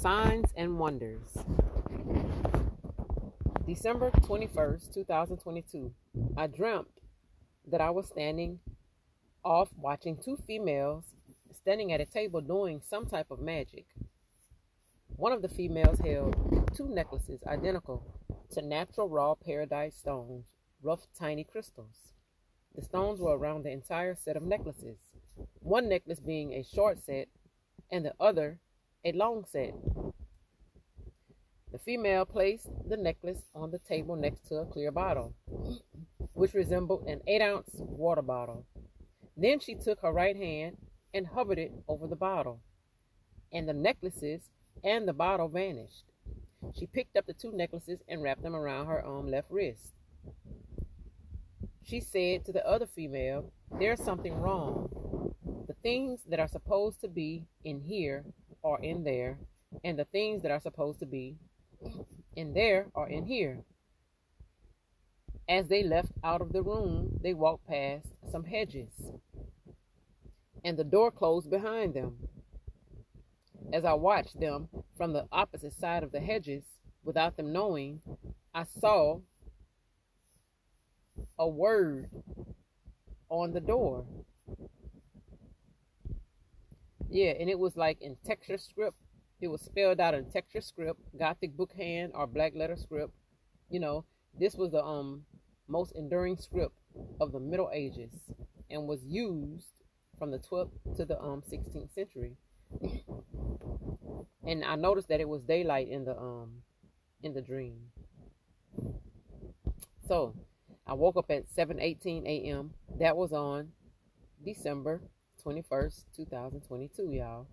Signs and Wonders. December 21st, 2022. I dreamt that I was standing off watching two females standing at a table doing some type of magic. One of the females held two necklaces identical to natural raw peridot stones, rough tiny crystals. The stones were around the entire set of necklaces, one necklace being a short set and the other a long set. The female placed the necklace on the table next to a clear bottle, which resembled an eight ounce water bottle. Then she took her right hand and hovered it over the bottle, and the necklaces and the bottle vanished. She picked up the two necklaces and wrapped them around her um, left wrist. She said to the other female, There's something wrong. The things that are supposed to be in here are in there, and the things that are supposed to be in there are in here. As they left out of the room, they walked past some hedges, and the door closed behind them. As I watched them from the opposite side of the hedges, without them knowing, I saw a word on the door. Yeah, and it was like in textura script. It was spelled out in textura script, Gothic book hand or black letter script. You know, this was the um most enduring script of the Middle Ages and was used from the 12th to the um 16th century. and I noticed that it was daylight in the um in the dream. So I woke up at 7:18 a.m. That was on December 21st, 2022, y'all.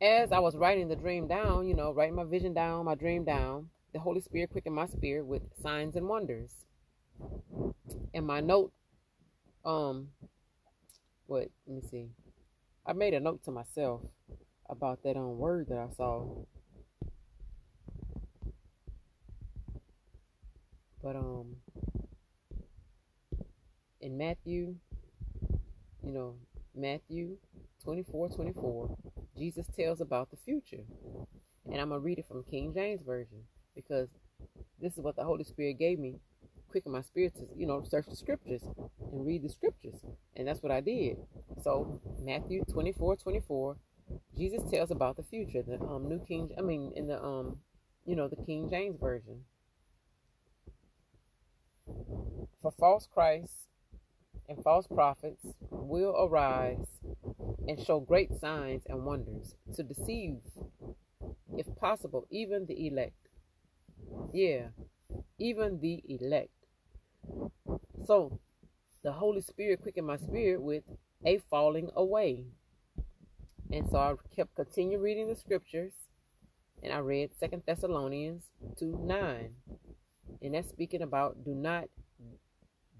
As I was writing the dream down, you know, writing my vision down, my dream down, the Holy Spirit quickened my spirit with signs and wonders. And my note, um, what, let me see. I made a note to myself about that um word that I saw. But um in Matthew you know, Matthew 24 24, Jesus tells about the future. And I'm going to read it from King James Version because this is what the Holy Spirit gave me. Quicken my spirit to, you know, search the scriptures and read the scriptures. And that's what I did. So, Matthew 24 24, Jesus tells about the future. The um, New King, I mean, in the, um, you know, the King James Version. For false Christ and false prophets will arise and show great signs and wonders to deceive, if possible, even the elect. Yeah, even the elect. So, the Holy Spirit quickened my spirit with a falling away. And so I kept continue reading the scriptures and I read Second Thessalonians 2 9. And that's speaking about do not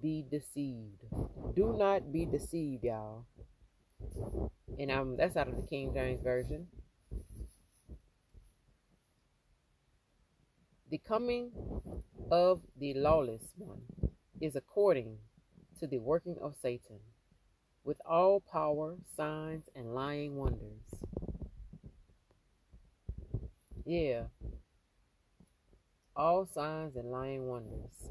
be deceived. Do not be deceived, y'all. And I'm that's out of the King James Version. The coming of the lawless one is according to the working of Satan, with all power, signs, and lying wonders. Yeah. All signs and lying wonders.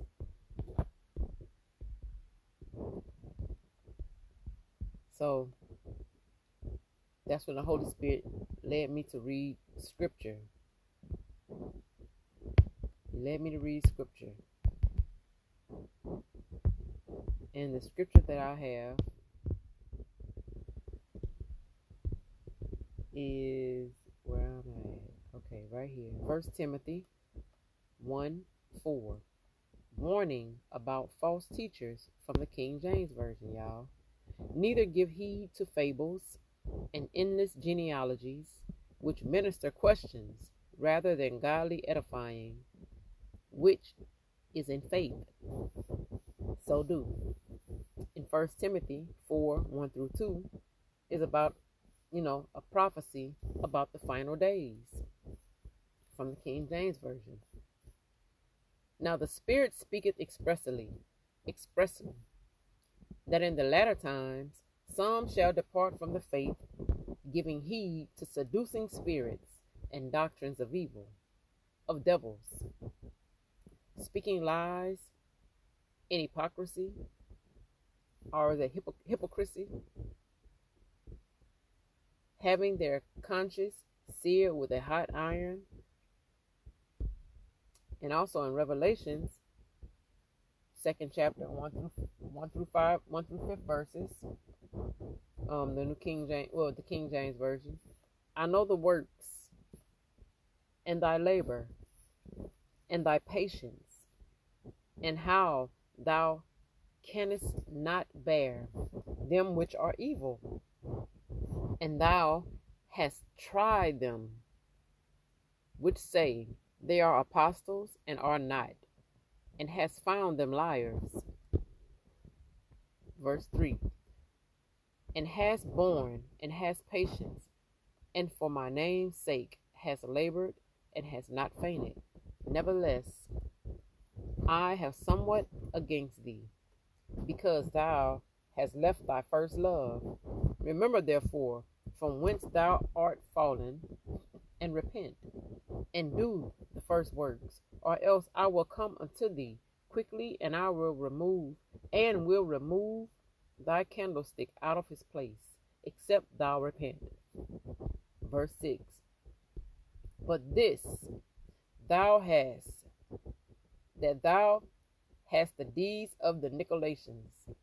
So that's when the Holy Spirit led me to read scripture. He led me to read scripture. And the scripture that I have is where am I? Okay, right here. First Timothy 1 4. Warning about false teachers from the King James Version, y'all. Neither give heed to fables and endless genealogies, which minister questions rather than godly edifying, which is in faith. So do. In First Timothy 4 1 through 2 is about, you know, a prophecy about the final days from the King James Version. Now the Spirit speaketh expressly, expressly, that in the latter times some shall depart from the faith, giving heed to seducing spirits and doctrines of evil, of devils, speaking lies in hypocrisy, or the hypo- hypocrisy, having their conscience seared with a hot iron. And also in Revelations, second chapter, one through one through five, one through fifth verses. Um, the New King James, well, the King James version. I know the works and thy labor and thy patience, and how thou canst not bear them which are evil, and thou hast tried them which say they are apostles and are not, and hast found them liars. Verse 3 And hast borne and hast patience, and for my name's sake has labored and has not fainted. Nevertheless, I have somewhat against thee, because thou hast left thy first love. Remember, therefore, from whence thou art fallen, and repent, and do the first works, or else I will come unto thee quickly, and I will remove, and will remove thy candlestick out of his place, except thou repent. Verse 6 But this thou hast, that thou hast the deeds of the Nicolaitans,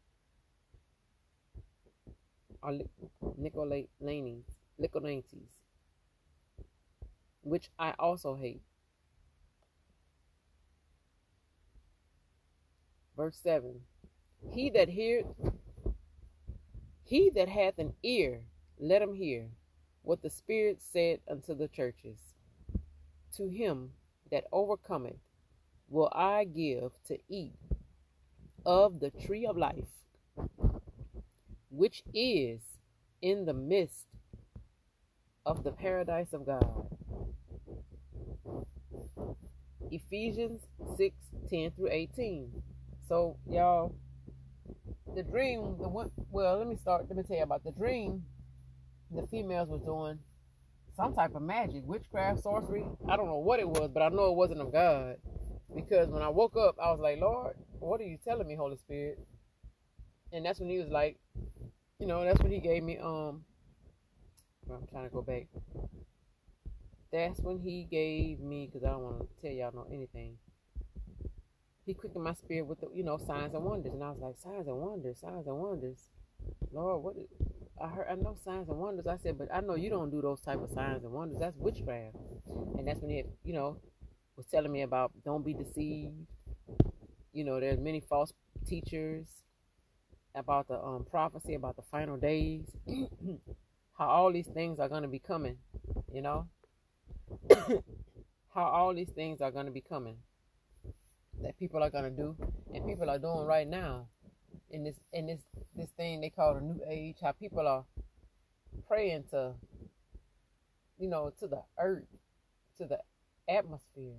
Nicolaitans, Nicolaitans, which I also hate. Verse 7 He that heareth, he that hath an ear, let him hear what the Spirit said unto the churches. To him that overcometh will I give to eat of the tree of life, which is in the midst of the paradise of God. Ephesians 6 10 through 18. So, y'all, the dream, the one, well, let me start, let me tell you about the dream. The females was doing some type of magic, witchcraft, sorcery. I don't know what it was, but I know it wasn't of God. Because when I woke up, I was like, Lord, what are you telling me, Holy Spirit? And that's when he was like, you know, that's when he gave me, um, I'm trying to go back. That's when he gave me, because I don't want to tell y'all no anything. He quickened my spirit with the, you know, signs and wonders. And I was like, signs and wonders, signs and wonders. Lord, what? Is, I heard, I know signs and wonders. I said, but I know you don't do those type of signs and wonders. That's witchcraft. And that's when he, you know, was telling me about don't be deceived. You know, there's many false teachers about the um, prophecy about the final days. how all these things are going to be coming. You know, how all these things are going to be coming that people are going to do and people are doing right now in this in this this thing they call the new age how people are praying to you know to the earth to the atmosphere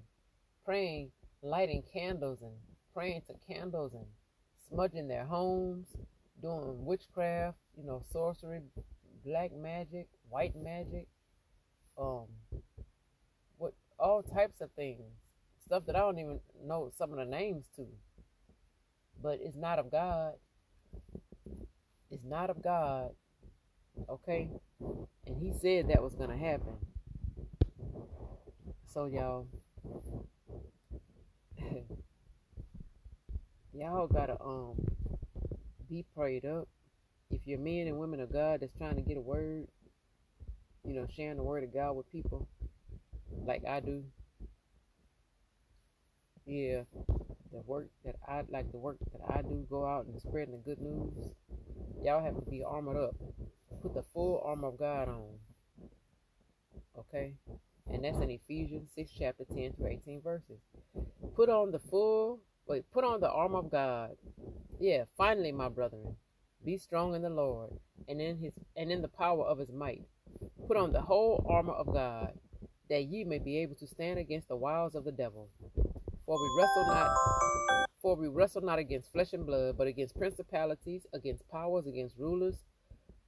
praying lighting candles and praying to candles and smudging their homes doing witchcraft you know sorcery black magic white magic um all types of things stuff that I don't even know some of the names to. But it's not of God. It's not of God. Okay? And he said that was going to happen. So, y'all, y'all gotta um be prayed up. If you're men and women of God that's trying to get a word, you know, sharing the word of God with people, like I do, yeah, the work that I like, the work that I do, go out and spreading the good news. Y'all have to be armored up. Put the full armor of God on. Okay? And that's in Ephesians 6, chapter 10 through 18 verses. Put on the full, wait, put on the armor of God. Yeah, finally, my brethren, be strong in the Lord and in his and in the power of his might. Put on the whole armor of God, that ye may be able to stand against the wiles of the devil. For we wrestle not for we wrestle not against flesh and blood, but against principalities, against powers, against rulers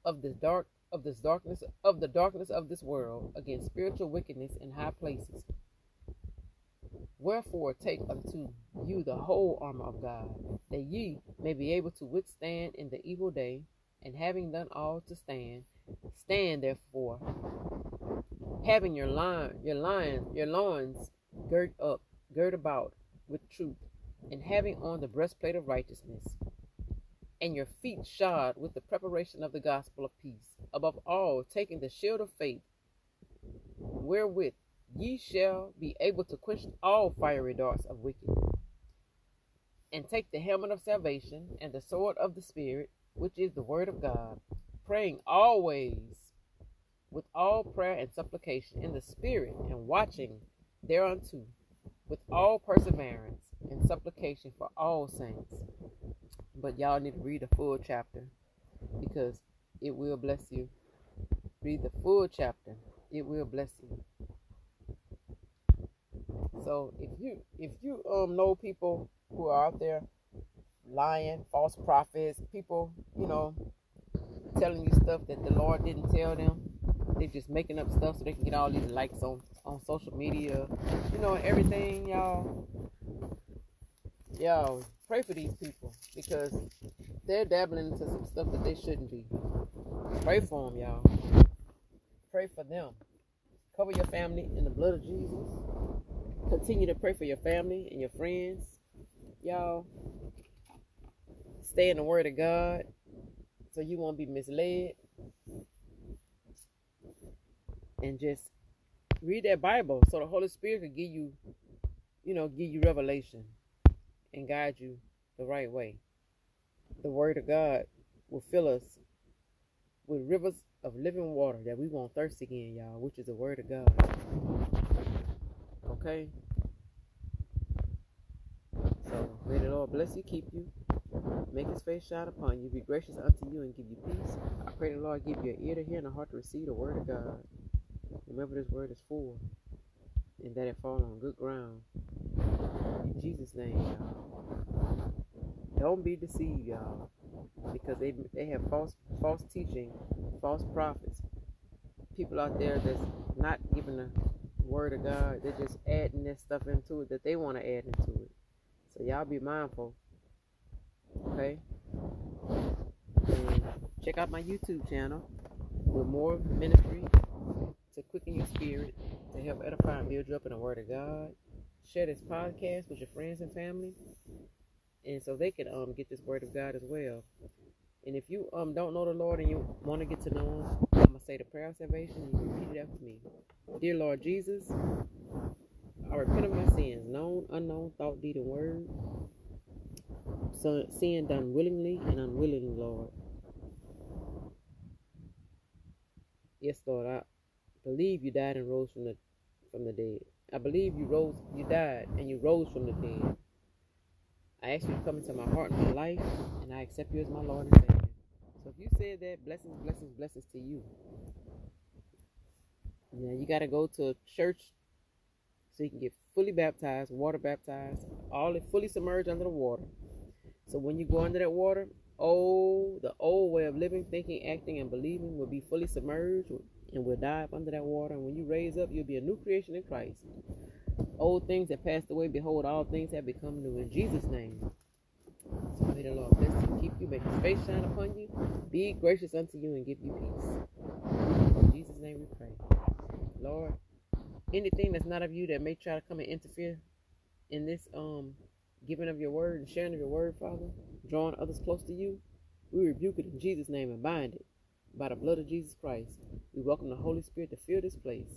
of this dark of this darkness of the darkness of this world against spiritual wickedness in high places. Wherefore take unto you the whole armor of God, that ye may be able to withstand in the evil day, and having done all to stand, stand therefore, having your line your lion your loins girt up, girt about with truth, and having on the breastplate of righteousness, and your feet shod with the preparation of the gospel of peace. Above all, taking the shield of faith, wherewith ye shall be able to quench all fiery darts of wicked. And take the helmet of salvation and the sword of the Spirit, which is the word of God, praying always with all prayer and supplication in the Spirit, and watching thereunto with all perseverance and supplication for all saints. But y'all need to read the full chapter because it will bless you. Read the full chapter. It will bless you. So if you if you um know people who are out there lying, false prophets, people, you know, telling you stuff that the Lord didn't tell them, they just making up stuff so they can get all these likes on on social media, you know, everything, y'all. Y'all pray for these people because they're dabbling into some stuff that they shouldn't be. Pray for them, y'all. Pray for them. Cover your family in the blood of Jesus. Continue to pray for your family and your friends. Y'all, stay in the Word of God so you won't be misled. And just read that Bible so the Holy Spirit can give you, you know, give you revelation and guide you the right way. The Word of God will fill us with rivers of living water that we won't thirst again, y'all, which is the Word of God. Okay? So, may the Lord bless you, keep you, make his face shine upon you, be gracious unto you, and give you peace. I pray the Lord give you an ear to hear and a heart to receive the Word of God. Remember, this Word is full, and that it fall on good ground. In Jesus' name, y'all. Don't be deceived, y'all, because they they have false false teaching, false prophets, people out there that's not giving the word of God. They're just adding this stuff into it that they want to add into it. So y'all be mindful, okay? And check out my YouTube channel with more ministry to quicken your spirit, to help edify and build you up in the Word of God. Share this podcast with your friends and family, and so they can um get this Word of God as well. And if you um don't know the Lord and you want to get to know Him, I'm gonna say the prayer of salvation. You repeat it after me. Dear Lord Jesus, I repent of my sins, known, unknown, thought, deed, and word. So sin done willingly and unwillingly, Lord. Yes, Lord, I believe you died and rose from the from the dead. I believe you rose you died and you rose from the dead. I ask you to come into my heart and my life, and I accept you as my Lord and Savior. So if you said that, blessings, blessings, blessings to you. Now you gotta go to a church so you can get fully baptized, water baptized, all fully submerged under the water. So when you go under that water, oh, the old way of living, thinking, acting, and believing will be fully submerged and will dive under that water. And when you raise up, you'll be a new creation in Christ. Old things have passed away, behold, all things have become new. In Jesus' name. So may the Lord bless you, keep you, make his face shine upon you, be gracious unto you, and give you peace. In Jesus' name we pray. Lord, anything that's not of you that may try to come and interfere in this um giving of your word and sharing of your word, Father, drawing others close to you, we rebuke it in Jesus' name and bind it by the blood of Jesus Christ. We welcome the Holy Spirit to fill this place.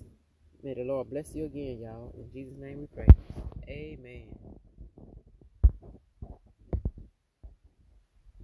May the Lord bless you again, y'all. In Jesus' name we pray. Amen.